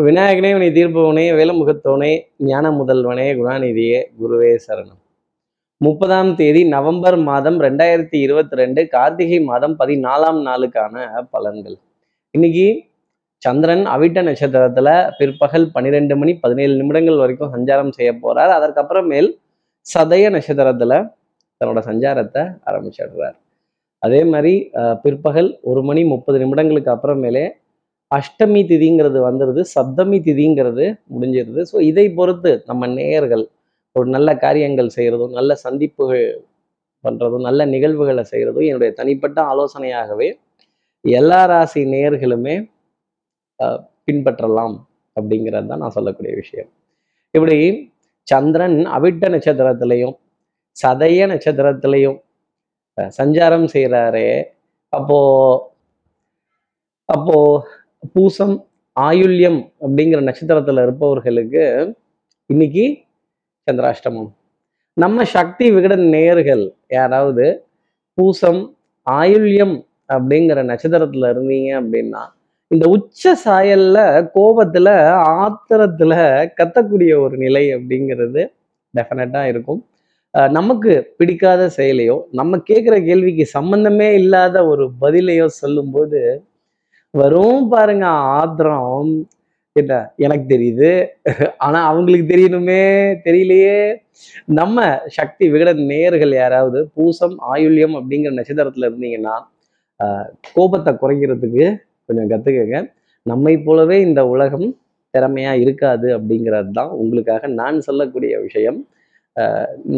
விநாயகனே வினை தீர்ப்பவனே வேலமுகத்தோனே ஞான முதல்வனே குணாநிதியே குருவே சரணம். முப்பதாம் தேதி நவம்பர் மாதம் ரெண்டாயிரத்தி இருபத்தி ரெண்டு கார்த்திகை மாதம் பதினாலாம் நாளுக்கான பலன்கள். இன்னைக்கு சந்திரன் அவிட்ட நட்சத்திரத்துல பிற்பகல் பன்னிரெண்டு மணி பதினேழு நிமிடங்கள் வரைக்கும் சஞ்சாரம் செய்ய போறார். அதற்கப்புறமேல் சதய நட்சத்திரத்துல தன்னோட சஞ்சாரத்தை ஆரம்பிச்சிடுறார். அதே மாதிரி பிற்பகல் ஒரு மணி முப்பது நிமிடங்களுக்கு அப்புறமேலே அஷ்டமி திதிங்கிறது வந்துடுது சப்தமி திதிங்கிறது முடிஞ்சிருது. ஸோ இதை பொறுத்து நம்ம நேயர்கள் ஒரு நல்ல காரியங்கள் செய்கிறதும் நல்ல சந்திப்புகள் பண்ணுறதும் நல்ல நிகழ்வுகளை செய்கிறதும் என்னுடைய தனிப்பட்ட ஆலோசனையாகவே எல்லா ராசி நேயர்களுமே பின்பற்றலாம் அப்படிங்கிறது தான் நான் சொல்லக்கூடிய விஷயம். இப்படி சந்திரன் அவிட்ட நட்சத்திரத்திலையும் சதய நட்சத்திரத்திலையும் சஞ்சாரம் செய்கிறாரே அப்போ அப்போ பூசம் ஆயுள்யம் அப்படிங்கிற நட்சத்திரத்துல இருப்பவர்களுக்கு இன்னைக்கு சந்திராஷ்டமம். நம்ம சக்தி விகடன் நேயர்கள் யாராவது பூசம் ஆயுள்யம் அப்படிங்கிற நட்சத்திரத்துல இருந்தீங்க அப்படின்னா இந்த உச்ச சாயல்ல கோபத்துல ஆத்திரத்துல கத்தக்கூடிய ஒரு நிலை அப்படிங்கிறது டெஃபினட்டா இருக்கும். அஹ் நமக்கு பிடிக்காத செயலையோ நம்ம கேட்குற கேள்விக்கு சம்பந்தமே இல்லாத ஒரு பதிலையோ சொல்லும்போது வரும் பாருங்க ஆத்திரம். என்ன எனக்கு தெரியுது. ஆனா அவங்களுக்கு தெரியணுமே தெரியலையே. நம்ம சக்தி விகட நேயர்கள் யாராவது பூசம் ஆயுள்யம் அப்படிங்கிற நட்சத்திரத்துல இருந்தீங்கன்னா கோபத்தை குறைக்கிறதுக்கு கொஞ்சம் கத்துக்கங்க. நம்மை போலவே இந்த உலகம் திறமையா இருக்காது அப்படிங்கிறது தான் உங்களுக்காக நான் சொல்லக்கூடிய விஷயம்.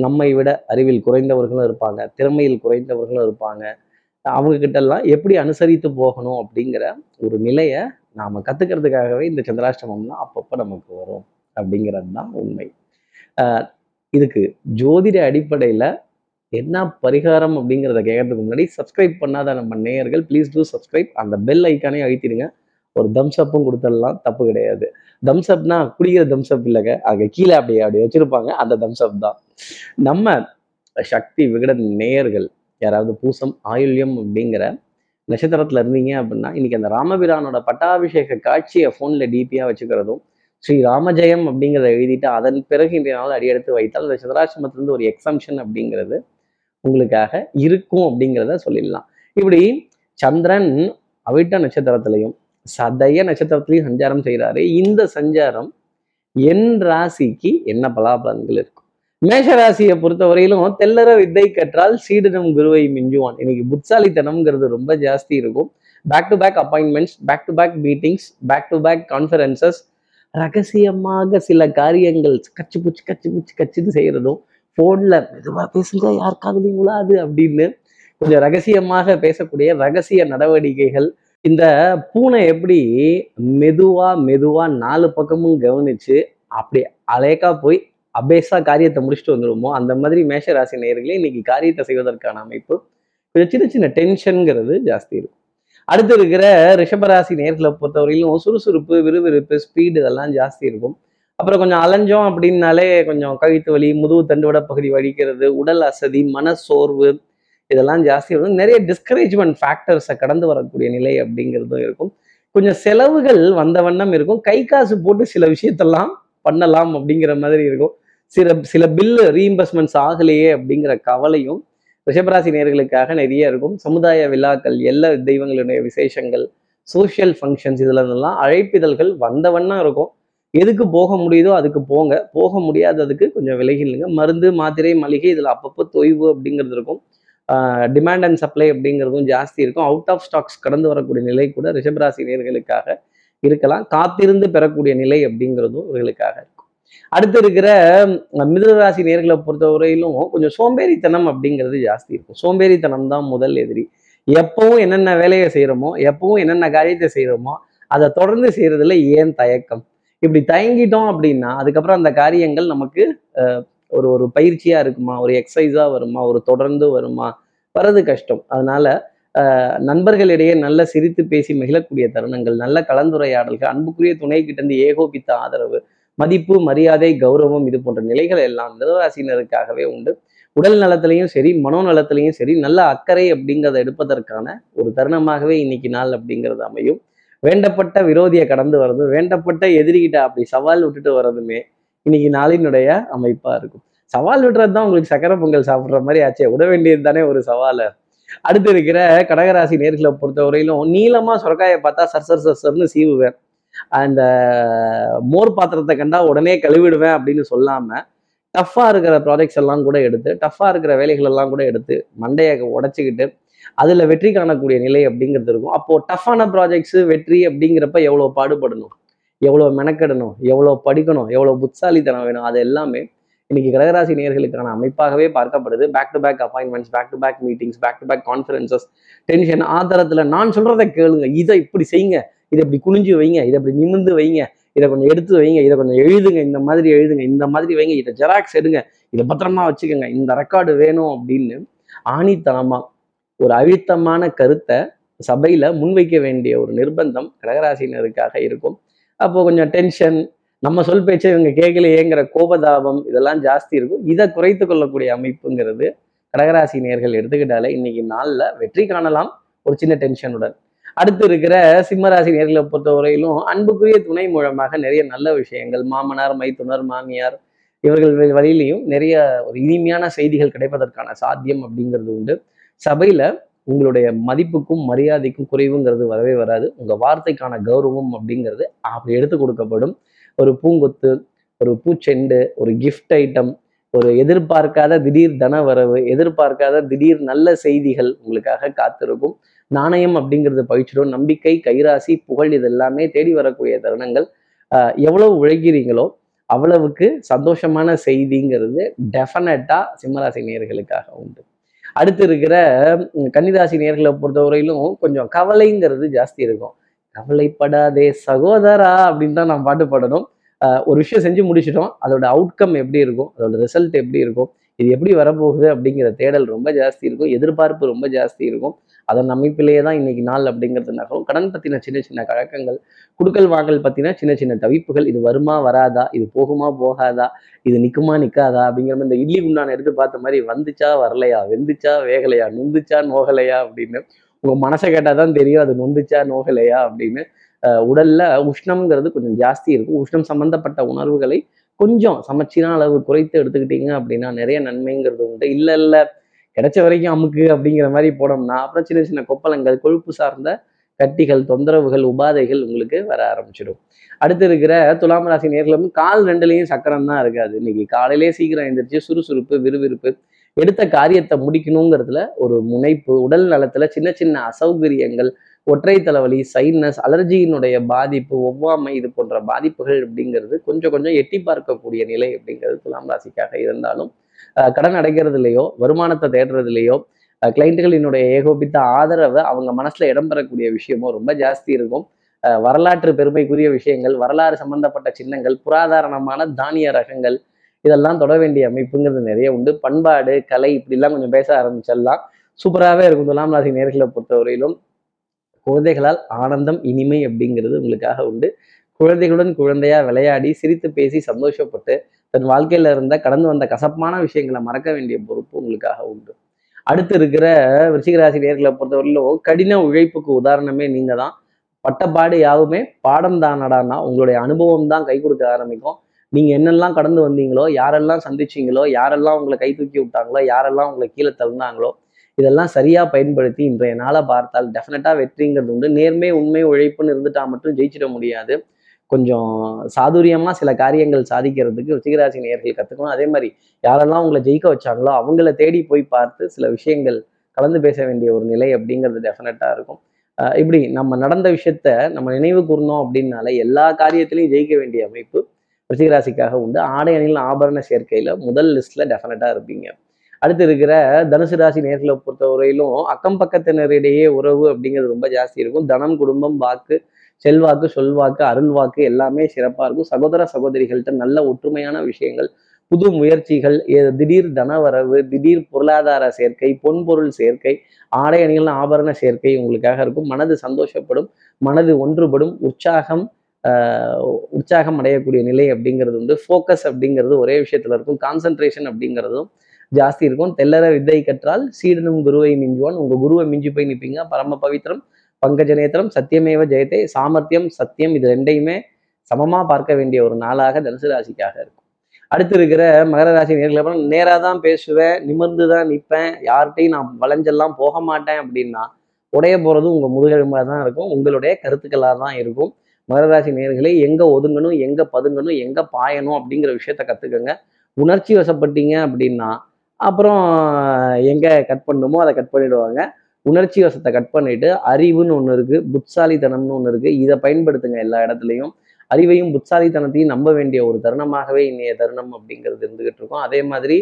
நம்மை விட அறிவில் குறைந்தவர்களும் இருப்பாங்க திறமையில் குறைந்தவர்களும் இருப்பாங்க. அவங்க எல்லாம் எப்படி அனுசரித்து போகணும் அப்படிங்கிற ஒரு நிலையை நாம் கற்றுக்கிறதுக்காகவே இந்த சந்திராஷ்டமம்னா அப்பப்போ நமக்கு வரும் அப்படிங்கிறது தான் உண்மை. இதுக்கு ஜோதிட அடிப்படையில் என்ன பரிகாரம் அப்படிங்கிறத கேட்கறதுக்கு முன்னாடி சப்ஸ்கிரைப் பண்ணாத நம்ம நேயர்கள் ப்ளீஸ் டூ சப்ஸ்கிரைப் அந்த பெல் ஐக்கானே அழுத்திடுங்க. ஒரு தம்ஸ் அப்பும் கொடுத்துடலாம் தப்பு கிடையாது. தம்ஸ் அப்னா குடிக்கிற தம்ஸ் அப் இல்லைங்க. அங்கே கீழே அப்படியே அப்படி வச்சுருப்பாங்க. அந்த தம்ஸ் அப் தான். நம்ம சக்தி விகடன் நேயர்கள் யாராவது பூசம் ஆயுள்யம் அப்படிங்கிற நட்சத்திரத்துல இருந்தீங்க அப்படின்னா இன்னைக்கு அந்த ராமபிரானோட பட்டாபிஷேக காட்சியை ஃபோனில் டிபியாக வச்சுக்கிறதும் ஸ்ரீ ராமஜெயம் அப்படிங்கிறத எழுதிட்டு அதன் பிறகு இன்றைய நாள் அடியெடுத்து வைத்தால் அந்த சந்திராசிரமத்திலிருந்து ஒரு எக்ஸம்ஷன் அப்படிங்கிறது உங்களுக்காக இருக்கும் அப்படிங்கிறத சொல்லிடலாம். இப்படி சந்திரன் அவிட்ட நட்சத்திரத்திலையும் சதய நட்சத்திரத்திலையும் சஞ்சாரம் செய்கிறாரு. இந்த சஞ்சாரம் என் ராசிக்கு என்ன பலாபலன்கள் இருக்கும் மேஷராசியை பொறுத்த பொறுத்தவரையிலும் தெல்லற வித்தை கற்றால் சீடனும் குருவை மிஞ்சுவான். இன்னைக்கு புட்சாலித்தனம்ங்கிறது ரொம்ப ஜாஸ்தி இருக்கும். Back to back appointments back to back meetings back to back conferences ரகசியமாக சில காரியங்கள் கச்சு பூச்சி கச்சு பூச்சி கச்சுன்னு செய்யறதும் ஃபோனில் மெதுவாக பேசுங்க யார் காதலையும் அப்படின்னு கொஞ்சம் ரகசியமாக பேசக்கூடிய ரகசிய நடவடிக்கைகள். இந்த பூனை எப்படி மெதுவா மெதுவா நாலு பக்கமும் கவனிச்சு அப்படி அலேக்கா போய் அபேஸா காரியத்தை முடிச்சுட்டு வந்துடுமோ அந்த மாதிரி மேஷ ராசி நேர்களே இன்னைக்கு காரியத்தை செய்வதற்கான அமைப்பு கொஞ்சம் சின்ன சின்ன டென்ஷனுங்கிறது ஜாஸ்தி இருக்கும். அடுத்து இருக்கிற ரிஷபராசி நேர்களை பொறுத்தவரையிலும் சுறுசுறுப்பு விறுவிறுப்பு ஸ்பீடு இதெல்லாம் ஜாஸ்தி இருக்கும். அப்புறம் கொஞ்சம் அலைஞ்சோம் அப்படின்னாலே கொஞ்சம் கழுத்து வலி முதுகு தண்டுவட பகுதி வலிக்கிறது உடல் அசதி மன சோர்வு இதெல்லாம் ஜாஸ்தி இருக்கும். நிறைய டிஸ்கரேஜ்மெண்ட் ஃபேக்டர்ஸை கடந்து வரக்கூடிய நிலை அப்படிங்கிறதும் இருக்கும். கொஞ்சம் செலவுகள் வந்த வண்ணம் இருக்கும். கை காசு போட்டு சில விஷயத்தெல்லாம் பண்ணலாம் அப்படிங்கிற மாதிரி இருக்கும். சில சில பில்லு ரீஇம்பர்ஸ்மெண்ட்ஸ் ஆகலையே அப்படிங்கிற கவலையும் ரிஷபராசி நேர்களுக்காக நிறைய இருக்கும். சமுதாய விழாக்கள் எல்லா தெய்வங்களுடைய விசேஷங்கள் சோஷியல் ஃபங்க்ஷன்ஸ் இதுல இருந்தெல்லாம் அழைப்பிதழ்கள் வந்தவண்ணா இருக்கும். எதுக்கு போக முடியுதோ அதுக்கு போங்க. போக முடியாததுக்கு கொஞ்சம் விலகிடுங்க. மருந்து மாத்திரை மளிகை இதில் அப்பப்போ தொய்வு அப்படிங்கிறது இருக்கும். டிமாண்ட் அண்ட் சப்ளை அப்படிங்கிறதும் ஜாஸ்தி இருக்கும். அவுட் ஆஃப் ஸ்டாக்ஸ் கடந்து வரக்கூடிய நிலை கூட ரிஷபராசி நேர்களுக்காக இருக்கலாம். காத்திருந்து பெறக்கூடிய நிலை அப்படிங்கிறதும் இவர்களுக்காக இருக்கும் அடுத்து இருக்கிற ம், மிதுனராசி நேர்களை பொறுத்தவரையிலும் கொஞ்சம் சோம்பேறித்தனம் அப்படிங்கிறது ஜாஸ்தி இருக்கும். சோம்பேறித்தனம் தான் முதல் எதிரி. எப்பவும் என்னென்ன வேலையை செய்கிறோமோ எப்பவும் என்னென்ன காரியத்தை செய்கிறோமோ அதை தொடர்ந்து செய்யறதுல ஏன் தயக்கம்? இப்படி தயங்கிட்டோம் அப்படின்னா அதுக்கப்புறம் அந்த காரியங்கள் நமக்கு அஹ், ஒரு ஒரு பயிற்சியா இருக்குமா? ஒரு எக்ஸசைஸா வருமா? ஒரு தொடர்ந்து வருமா? வர்றது கஷ்டம். அதனால அஹ், நண்பர்களிடையே நல்ல சிரித்து பேசி மகிழக்கூடிய தருணங்கள் நல்ல கலந்துரையாடல்கள் அன்புக்குரிய துணை கிட்ட இருந்து ஏகோபித்த ஆதரவு மதிப்பு மரியாதை கௌரவம் இது போன்ற நிலைகள் எல்லாம் மிதராசினருக்காகவே உண்டு. உடல் நலத்திலையும் சரி மனோநலத்திலையும் சரி நல்ல அக்கறை அப்படிங்கிறத எடுப்பதற்கான ஒரு தருணமாகவே இன்னைக்கு நாள் அப்படிங்கிறது அமையும். வேண்டப்பட்ட விரோதியை கடந்து வர்றதும் வேண்டப்பட்ட எதிரிகிட்ட அப்படி சவால் விட்டுட்டு வர்றதுமே இன்னைக்கு நாளினுடைய அமைப்பா இருக்கும். சவால் விடுறது தான் உங்களுக்கு சக்கரை பொங்கல் சாப்பிடுற மாதிரி ஆச்சே விட வேண்டியது தானே ஒரு சவாலை. அடுத்து இருக்கிற கடகராசி நேர்களை பொறுத்தவரையிலும் நீளமா சொரக்காயை பார்த்தா சர் சர் சர் சர்னு சீவுவேன். அந்த மோர் பாத்திரத்தை கண்டா உடனே கழுவிடுவேன் அப்படின்னு சொல்லாம டஃப்பாக இருக்கிற ப்ராஜெக்ட்ஸ் எல்லாம் கூட எடுத்து டஃப்பாக இருக்கிற வேலைகள் எல்லாம் கூட எடுத்து மண்டையை உடச்சிக்கிட்டு அதில் வெற்றி காணக்கூடிய நிலை அப்படிங்கிறது இருக்கும். அப்போ டஃப்பான ப்ராஜெக்ட்ஸ் வெற்றி அப்படிங்கிறப்ப எவ்வளோ பாடுபடணும்? எவ்வளோ மெனக்கெடணும்? எவ்வளோ படிக்கணும்? எவ்வளோ புத்தாலித்தனம் வேணும்? அது எல்லாமே இன்னைக்கு கடகராசி நேர்களுக்கான அமைப்பாகவே பார்க்கப்படுது. Back to back appointments back to back meetings back to back conferences tension ஆதாரத்தில் நான் சொல்றதை கேளுங்க. இதை இப்படி செய்யுங்க. இதை இப்படி குனிஞ்சு வைங்க இதை இப்படி நிமிந்து வைங்க இதை கொஞ்சம் எடுத்து வைங்க இதை கொஞ்சம் எழுதுங்க இந்த மாதிரி எழுதுங்க இந்த மாதிரி வைங்க இதை ஜெராக்ஸ் எடுங்க இதை பத்திரமா வச்சுக்கோங்க இந்த ரெக்கார்டு வேணும் அப்படின்னு ஆணித்தனமா ஒரு அழுத்தமான கருத்தை சபையில முன்வைக்க வேண்டிய ஒரு நிர்பந்தம் கடகராசினருக்காக இருக்கும். அப்போ கொஞ்சம் டென்ஷன் நம்ம சொல் பேச்சை இவங்க கேட்கலையேங்கிற கோபதாபம் இதெல்லாம் ஜாஸ்தி இருக்கும். இதை குறைத்து கொள்ளக்கூடிய அமைப்புங்கிறது கடகராசி நேர்கள் எடுத்துக்கிட்டாலே இன்னைக்கு நாளில் வெற்றி காணலாம். ஒரு சின்ன டென்ஷனுடன் அடுத்து இருக்கிற சிம்மராசி நேர்களை பொறுத்தவரையிலும் அன்புக்குரிய துணை மூலமாக நிறைய நல்ல விஷயங்கள். மாமனார் மைத்துனர் மாமியார் இவர்கள் வழியிலையும் நிறைய ஒரு இனிமையான செய்திகள் கிடைப்பதற்கான சாத்தியம் அப்படிங்கிறது உண்டு. சபையில உங்களுடைய மதிப்புக்கும் மரியாதைக்கும் குறைவுங்கிறது வரவே வராது. உங்க வார்த்தைக்கான கௌரவம் அப்படிங்கிறது அப்படி எடுத்து கொடுக்கப்படும். ஒரு பூங்கொத்து ஒரு பூச்செண்டு ஒரு கிஃப்ட் ஐட்டம் ஒரு எதிர்பார்க்காத திடீர் தன வரவு எதிர்பார்க்காத திடீர் நல்ல செய்திகள் உங்களுக்காக காத்திருக்கும். நாணயம் அப்படிங்கிறது பயிற்சிடும் நம்பிக்கை கைராசி புகழ் இது எல்லாமே தேடி வரக்கூடிய தருணங்கள். எவ்வளவு உழைக்கிறீங்களோ அவ்வளவுக்கு சந்தோஷமான செய்திங்கிறது டெஃபினட்டா சிம்மராசி நேர்களுக்காக உண்டு. அடுத்து இருக்கிற கன்னிராசி நேர்களை பொறுத்தவரையிலும் கொஞ்சம் கவலைங்கிறது ஜாஸ்தி இருக்கும். கவலைப்படாதே சகோதரா அப்படின்னு தான் நான் பாட்டு பாடணும். ஆஹ் ஒரு விஷயம் செஞ்சு முடிச்சிட்டோம் அதோட அவுட்கம் எப்படி இருக்கும் அதோட ரிசல்ட் எப்படி இருக்கும் இது எப்படி வரப்போகுது அப்படிங்கிற தேடல் ரொம்ப ஜாஸ்தி இருக்கும் எதிர்பார்ப்பு ரொம்ப ஜாஸ்தி இருக்கும். அதன் அமைப்பிலேயே தான் இன்னைக்கு நாள் அப்படிங்கிறது நகரும். கடன் பத்தின சின்ன சின்ன கழகங்கள் குடுக்கல் வாங்கல் பத்தின சின்ன சின்ன தவிப்புகள் இது வருமா வராதா இது போகுமா போகாதா இது நிக்குமா நிக்காதா அப்படிங்கிற மாதிரி இந்த இட்லி குண்டான எடுத்து பார்த்த மாதிரி வந்துச்சா வரலையா வெந்துச்சா வேகலையா நொந்துச்சா நோகலையா அப்படின்னு உங்க மனசை கேட்டால் தான் தெரியும் அது நொந்துச்சா நோகலையா அப்படின்னு. உடல்ல உஷ்ணம்ங்கிறது கொஞ்சம் ஜாஸ்தி இருக்கும். உஷ்ணம் சம்பந்தப்பட்ட உணர்வுகளை கொஞ்சம் சமச்சீரான அளவு குறைத்து எடுத்துக்கிட்டீங்க அப்படின்னா நிறைய நன்மைங்கிறது உண்டு. இல்லை இல்லை கிடைச்ச வரைக்கும் அமுக்கு அப்படிங்கிற மாதிரி போனோம்னா அப்புறம் சின்ன சின்ன கொப்பளங்கள் கொழுப்பு சார்ந்த கட்டிகள் தொந்தரவுகள் உபாதைகள் உங்களுக்கு வர ஆரம்பிச்சிடும். அடுத்து இருக்கிற துலாம் ராசி நேர்களும் கால் ரெண்டுலேயும் சக்கரம் தான் இருக்காது இன்னைக்கு காலையிலே சீக்கிரம் எழுந்திரிச்சு சுறுசுறுப்பு விறுவிறுப்பு எடுத்த காரியத்தை முடிக்கணுங்கிறதுல ஒரு முனைப்பு உடல் நலத்துல சின்ன சின்ன அசௌகரியங்கள் ஒற்றை தலைவலி சைனஸ் அலர்ஜியினுடைய பாதிப்பு ஒவ்வாமை இது போன்ற பாதிப்புகள் அப்படிங்கிறது கொஞ்சம் கொஞ்சம் எட்டி பார்க்கக்கூடிய நிலை அப்படிங்கிறது துலாம் ராசிக்காக இருந்தாலும் கடன் அடைக்கிறதுலையோ வருமானத்தை தேடுறதுலையோ கிளைண்ட்டுகளினுடைய ஏகோபித்த ஆதரவை அவங்க மனசுல இடம்பெறக்கூடிய விஷயமும் விஷயமோ ரொம்ப ஜாஸ்தி இருக்கும். அஹ் வரலாற்று பெருமைக்குரிய விஷயங்கள் வரலாறு சம்பந்தப்பட்ட சின்னங்கள் புராதாரணமான தானிய ரகங்கள் இதெல்லாம் தொட வேண்டிய அமைப்புங்கிறது நிறைய உண்டு. பண்பாடு கலை இப்படிலாம் கொஞ்சம் பேச ஆரம்பிச்சிடலாம். சூப்பராகவே இருக்கும். துலாம் ராசி நேர்களை பொறுத்தவரையிலும் குழந்தைகளால் ஆனந்தம் இனிமை அப்படிங்கிறது உங்களுக்காக உண்டு. குழந்தைகளுடன் குழந்தையா விளையாடி சிரித்து பேசி சந்தோஷப்பட்டு தன் வாழ்க்கையில இருந்த கடந்து வந்த கசப்பான விஷயங்களை மறக்க வேண்டிய பொறுப்பு உங்களுக்காக உண்டு. அடுத்து இருக்கிற விருச்சிகராசி நேர்களை பொறுத்தவரையிலும் கடின உழைப்புக்கு உதாரணமே நீங்க தான் பட்டப்பாடு யாவுமே பாடம் தானடானா உங்களுடைய அனுபவம் தான் கை கொடுக்க ஆரம்பிக்கும். நீங்க என்னெல்லாம் கடந்து வந்தீங்களோ யாரெல்லாம் சந்திச்சீங்களோ யாரெல்லாம் உங்களை கை தூக்கி விட்டாங்களோ யாரெல்லாம் உங்களை கீழே தள்ளினாங்களோ இதெல்லாம் சரியா பயன்படுத்தி இன்றைய நாளை பார்த்தால் டெஃபினட்டா வெற்றிங்கிறது உண்டு. நேர்மை உண்மை உழைப்புன்னு இருந்துட்டா மட்டும் ஜெயிச்சிட முடியாது. கொஞ்சம் சாதுரியமாக சில காரியங்கள் சாதிக்கிறதுக்கு ருச்சிகராசி நேர்கள் கற்றுக்கணும் அதே மாதிரி யாரெல்லாம் உங்களை ஜெயிக்க வச்சாங்களோ அவங்கள தேடி போய் பார்த்து சில விஷயங்கள் கலந்து பேச வேண்டிய ஒரு நிலை அப்படிங்கிறது டெஃபினட்டாக இருக்கும். இப்படி நம்ம நடந்த விஷயத்த நம்ம நினைவு கூர்ந்தோம் அப்படின்னால எல்லா காரியத்திலையும் ஜெயிக்க வேண்டிய அமைப்பு ரிஷிகராசிக்காக உண்டு. ஆடை அணிகள் ஆபரண சேர்க்கையில் முதல் லிஸ்ட்ல டெஃபினட்டாக இருப்பீங்க. அடுத்து இருக்கிற தனுசு ராசி நேர்களை பொறுத்தவரையிலும் அக்கம் பக்கத்தினரிடையே உறவு அப்படிங்கிறது ரொம்ப ஜாஸ்தி இருக்கும். தனம் குடும்பம் வாக்கு செல்வாக்கு சொல்வாக்கு அருள்வாக்கு எல்லாமே சிறப்பாக இருக்கும். சகோதர சகோதரிகள்கிட்ட நல்ல ஒற்றுமையான விஷயங்கள் புது முயற்சிகள் ஏ- திடீர் தனவரவு திடீர் பொருளாதார சேர்க்கை பொன்பொருள் சேர்க்கை ஆடை அணிகள் ஆபரண சேர்க்கை உங்களுக்காக இருக்கும். மனது சந்தோஷப்படும் மனது ஒன்றுபடும் உற்சாகம் உற்சாகம் அடையக்கூடிய நிலை அப்படிங்கிறது உண்டு. ஃபோக்கஸ் அப்படிங்கிறது ஒரே விஷயத்துல இருக்கும். கான்சென்ட்ரேஷன் அப்படிங்கிறதும் ஜாஸ்தி இருக்கும். தெல்லற வித்தை கற்றால் சீடனும் குருவை மிஞ்சுவான். உங்க குருவை மிஞ்சி போய் நிற்பீங்க பரம பவித்திரம் பங்கஜ நேத்திரம் சத்தியமேவ ஜெயத்தை சாமர்த்தியம் சத்தியம் இது ரெண்டையுமே சமமா பார்க்க வேண்டிய ஒரு நாளாக தனுசு ராசிக்காக இருக்கும். அடுத்து இருக்கிற மகர ராசி நேர்களை நேராக தான் பேசுவேன் நிமிர்ந்து தான் நிற்பேன் யார்கிட்டையும் நான் வளைஞ்செல்லாம் போக மாட்டேன் அப்படின்னா உடைய போகிறது உங்கள் முதுகெலும்பாக தான் இருக்கும் உங்களுடைய கருத்துக்களாக தான் இருக்கும். மகர ராசி நேர்களை எங்கே ஒதுங்கணும் எங்கே பதுங்கணும் எங்கே பாயணும் அப்படிங்கிற விஷயத்த கற்றுக்கங்க உணர்ச்சி வசப்பட்டீங்க அப்படின்னா அப்புறம் எங்கே கட் பண்ணணுமோ அதை கட் பண்ணிடுவாங்க. உணர்ச்சி வசத்தை கட் பண்ணிட்டு அறிவுன்னு ஒன்று இருக்குது புட்சாலித்தனம்னு ஒன்று இருக்குது இதை பயன்படுத்துங்க எல்லா இடத்துலையும். அறிவையும் புட்சாலித்தனத்தையும் நம்ப வேண்டிய ஒரு தருணமாகவே இன்னைய தருணம் அப்படிங்கிறது இருந்துகிட்டு இருக்கும். அதே மாதிரி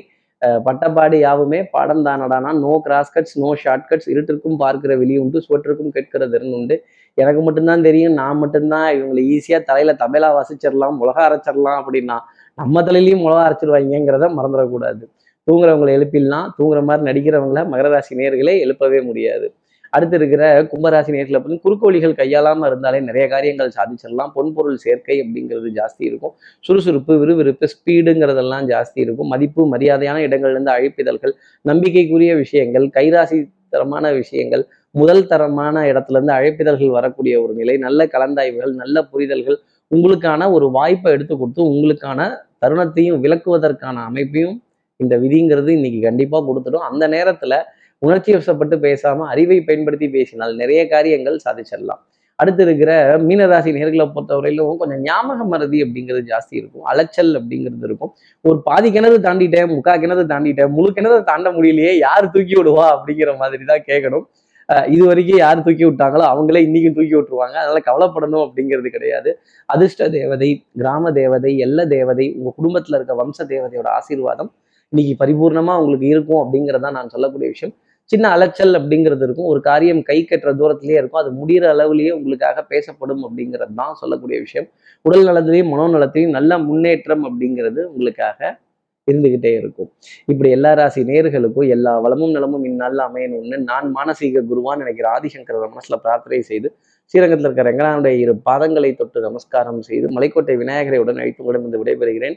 பட்டப்பாடு யாவுமே பாடம் தானடானா நோ கிராஸ்கட்ஸ் நோ ஷார்ட்கட்ஸ் இருட்டிற்கும் பார்க்கிற வெளி உண்டு சுவற்றிற்கும் கேட்கிற திறன் உண்டு. எனக்கு மட்டும்தான் தெரியும் நான் மட்டும்தான் இவங்களை ஈஸியாக தலையில் தமிழா வாசிச்சிடலாம் உலக அரைச்சிடலாம் அப்படின்னா நம்ம தலையிலையும் உலக அரைச்சிடுவாங்கிறத மறந்துடக்கூடாது. தூங்குறவங்களை எழுப்பிடலாம். தூங்குற மாதிரி நடிக்கிறவங்கள மகர ராசி நேர்களே எழுப்பவே முடியாது. அடுத்து இருக்கிற கும்பராசி நேர்களை பற்றி குறுக்கோழிகள் கையாளாமல் இருந்தாலே நிறைய காரியங்கள் சாதிச்சிடலாம். பொன்பொருள் சேர்க்கை அப்படிங்கிறது ஜாஸ்தி இருக்கும். சுறுசுறுப்பு விறுவிறுப்பு ஸ்பீடுங்கிறதெல்லாம் ஜாஸ்தி இருக்கும். மதிப்பு மரியாதையான இடங்கள்லேருந்து அழைப்பிதழ்கள் நம்பிக்கைக்குரிய விஷயங்கள் கைராசி தரமான விஷயங்கள் முதல் தரமான இடத்துலேருந்து அழைப்பிதழ்கள் வரக்கூடிய ஒரு நிலை நல்ல கலந்தாய்வுகள் நல்ல புரிதல்கள் உங்களுக்கான ஒரு வாய்ப்பை எடுத்து கொடுத்து உங்களுக்கான தருணத்தையும் விளக்குவதற்கான அமைப்பையும் இந்த விதிங்கிறது இன்னைக்கு கண்டிப்பா கொடுத்துடும். அந்த நேரத்துல உணர்ச்சி வசப்பட்டு பேசாம அறிவை பயன்படுத்தி பேசினால் நிறைய காரியங்கள் சாதிச்சிடலாம். அடுத்து இருக்கிற மீனராசி நேர்களை பொறுத்தவரையிலும் கொஞ்சம் ஞாபக மறதி அப்படிங்கிறது ஜாஸ்தி இருக்கும். அலைச்சல் அப்படிங்கிறது இருக்கும். ஒரு பாதி கிணறு தாண்டிட்டேன் முக்கா கிணறு தாண்டிட்டேன் முழு கிணறு தாண்ட முடியலையே யார் தூக்கி விடுவா அப்படிங்கிற மாதிரி தான் கேட்கணும். அஹ் இது வரைக்கும் யார் தூக்கி விட்டாங்களோ அவங்களே இன்னைக்கும் தூக்கி விட்டுருவாங்க. அதனால கவலைப்படணும் அப்படிங்கிறது கிடையாது. அதிர்ஷ்ட தேவதை கிராம தேவதை எல்ல தேவதை உங்க குடும்பத்துல இருக்க வம்ச தேவதையோட ஆசீர்வாதம் இன்னைக்கு பரிபூர்ணமா உங்களுக்கு இருக்கும் அப்படிங்கிறதா நான் சொல்லக்கூடிய விஷயம். சின்ன அலைச்சல் அப்படிங்கிறது இருக்கும். ஒரு காரியம் கை கட்டுற தூரத்திலேயே இருக்கும். அது முடிகிற அளவுலயே உங்களுக்காக பேசப்படும் அப்படிங்கிறது தான் சொல்லக்கூடிய விஷயம். உடல் நலத்திலையும் மனோநலத்திலையும் நல்ல முன்னேற்றம் அப்படிங்கிறது உங்களுக்காக இருந்துகிட்டே இருக்கும். இப்படி எல்லா ராசி நேர்களுக்கும் எல்லா வளமும் நலமும் இந்நாளில் அமையணும்னு நான் மானசீக குருவான்னு நினைக்கிற ஆதிசங்கர மனசுல பிரார்த்தனை செய்து ஸ்ரீரங்கத்தில் இருக்கிற ரங்கனாவுடைய இரு பாதங்களை தொட்டு நமஸ்காரம் செய்து மலைக்கோட்டை விநாயகரை உடன் அழைத்து இருந்து விடைபெறுகிறேன்.